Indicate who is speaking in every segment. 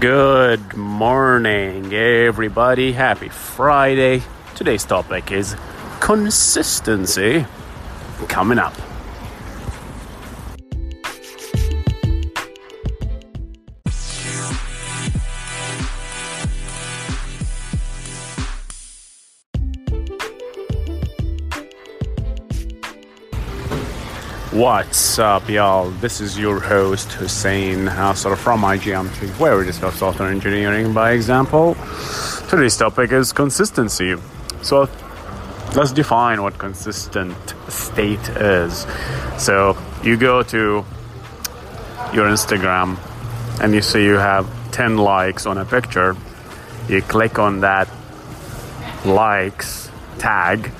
Speaker 1: Good morning, everybody. Happy Friday. Today's topic is consistency coming up. What's up, y'all? This is your host, Hussein Nasser from iGeometry, where we discuss software engineering by example. Today's topic is consistency. So, let's define what consistent state is. So, you go to your Instagram and you see you have 10 likes on a picture. You click on that likes tag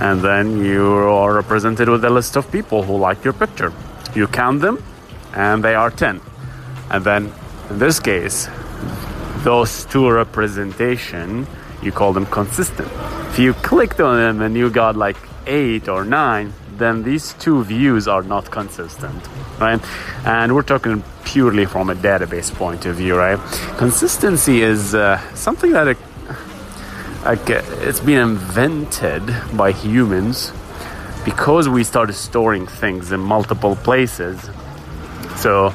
Speaker 1: and then you are represented with a list of people who like your picture. You count them, and they are 10. And then, in this case, those two representation, you call them consistent. If you clicked on them and you got like 8 or 9, then these two views are not consistent, right? And we're talking purely from a database point of view, right? Consistency is uh, something that like it's been invented by humans. Because we started storing things in multiple places so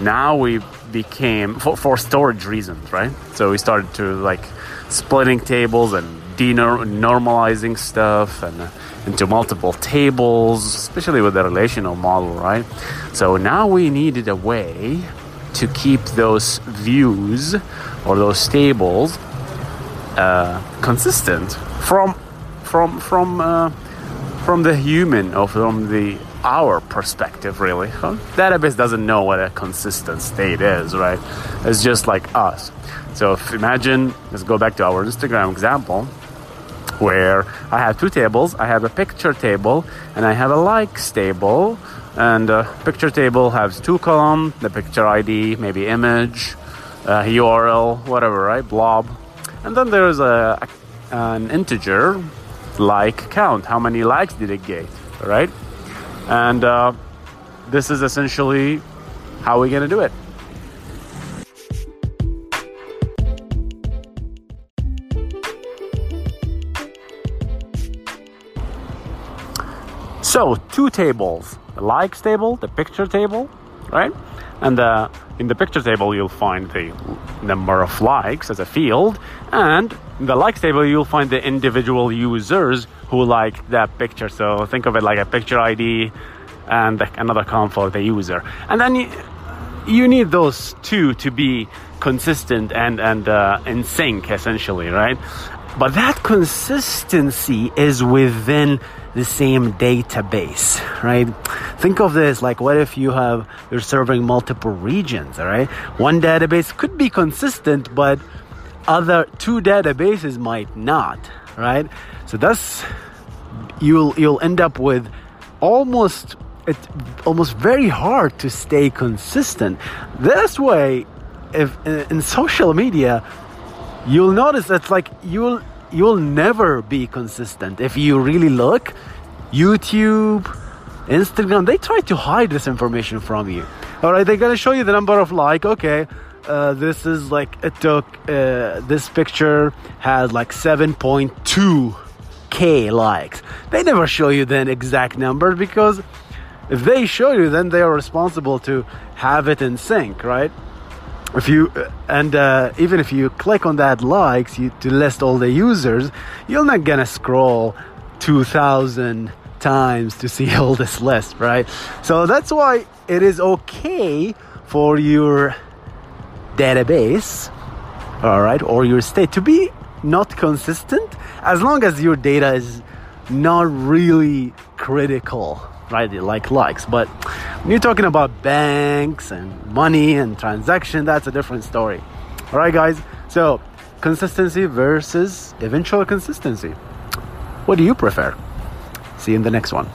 Speaker 1: now we became for, for storage reasons right? So we started to like splitting tables and denormalizing stuff and uh, into multiple tables especially with the relational model right? So now we needed a way to keep those views or those tables uh, consistent from from from uh, from the human or from the our perspective really. Huh? database doesn't know what a consistent state is right? It's just like us. So if imagine let's go back to our instagram example where i have two tables i have a picture table and i have a likes table and a picture table has two columns the picture id maybe image uh, url whatever right? Blob and then there's a, an integer like count. How many likes did it get, right? And uh, this is essentially how we're going to do it. So, two tables the likes table, the picture table, right? And uh, in the picture table, you'll find the number of likes as a field, and in the likes table, you'll find the individual users who liked that picture. So think of it like a picture ID and another column for the user. And then you, you need those two to be consistent and, and uh, in sync, essentially, right? But that consistency is within the same database, right? Think of this like what if you have you're serving multiple regions, all right? One database could be consistent, but other two databases might not, right? So that's you'll you'll end up with almost it's almost very hard to stay consistent. This way, if in social media, you'll notice that's like you'll you'll never be consistent. If you really look, YouTube, Instagram, they try to hide this information from you. All right, they're gonna show you the number of like. Okay, uh, this is like it took uh, this picture had like 7.2 k likes. They never show you the exact number because if they show you, then they are responsible to have it in sync, right? If you and uh, even if you click on that likes you, to list all the users you're not gonna scroll 2000 times to see all this list right so that's why it is okay for your database all right or your state to be not consistent as long as your data is not really critical right? Like likes. But when you're talking about banks and money and transaction, that's a different story. All right, guys. So consistency versus eventual consistency. What do you prefer? See you in the next one.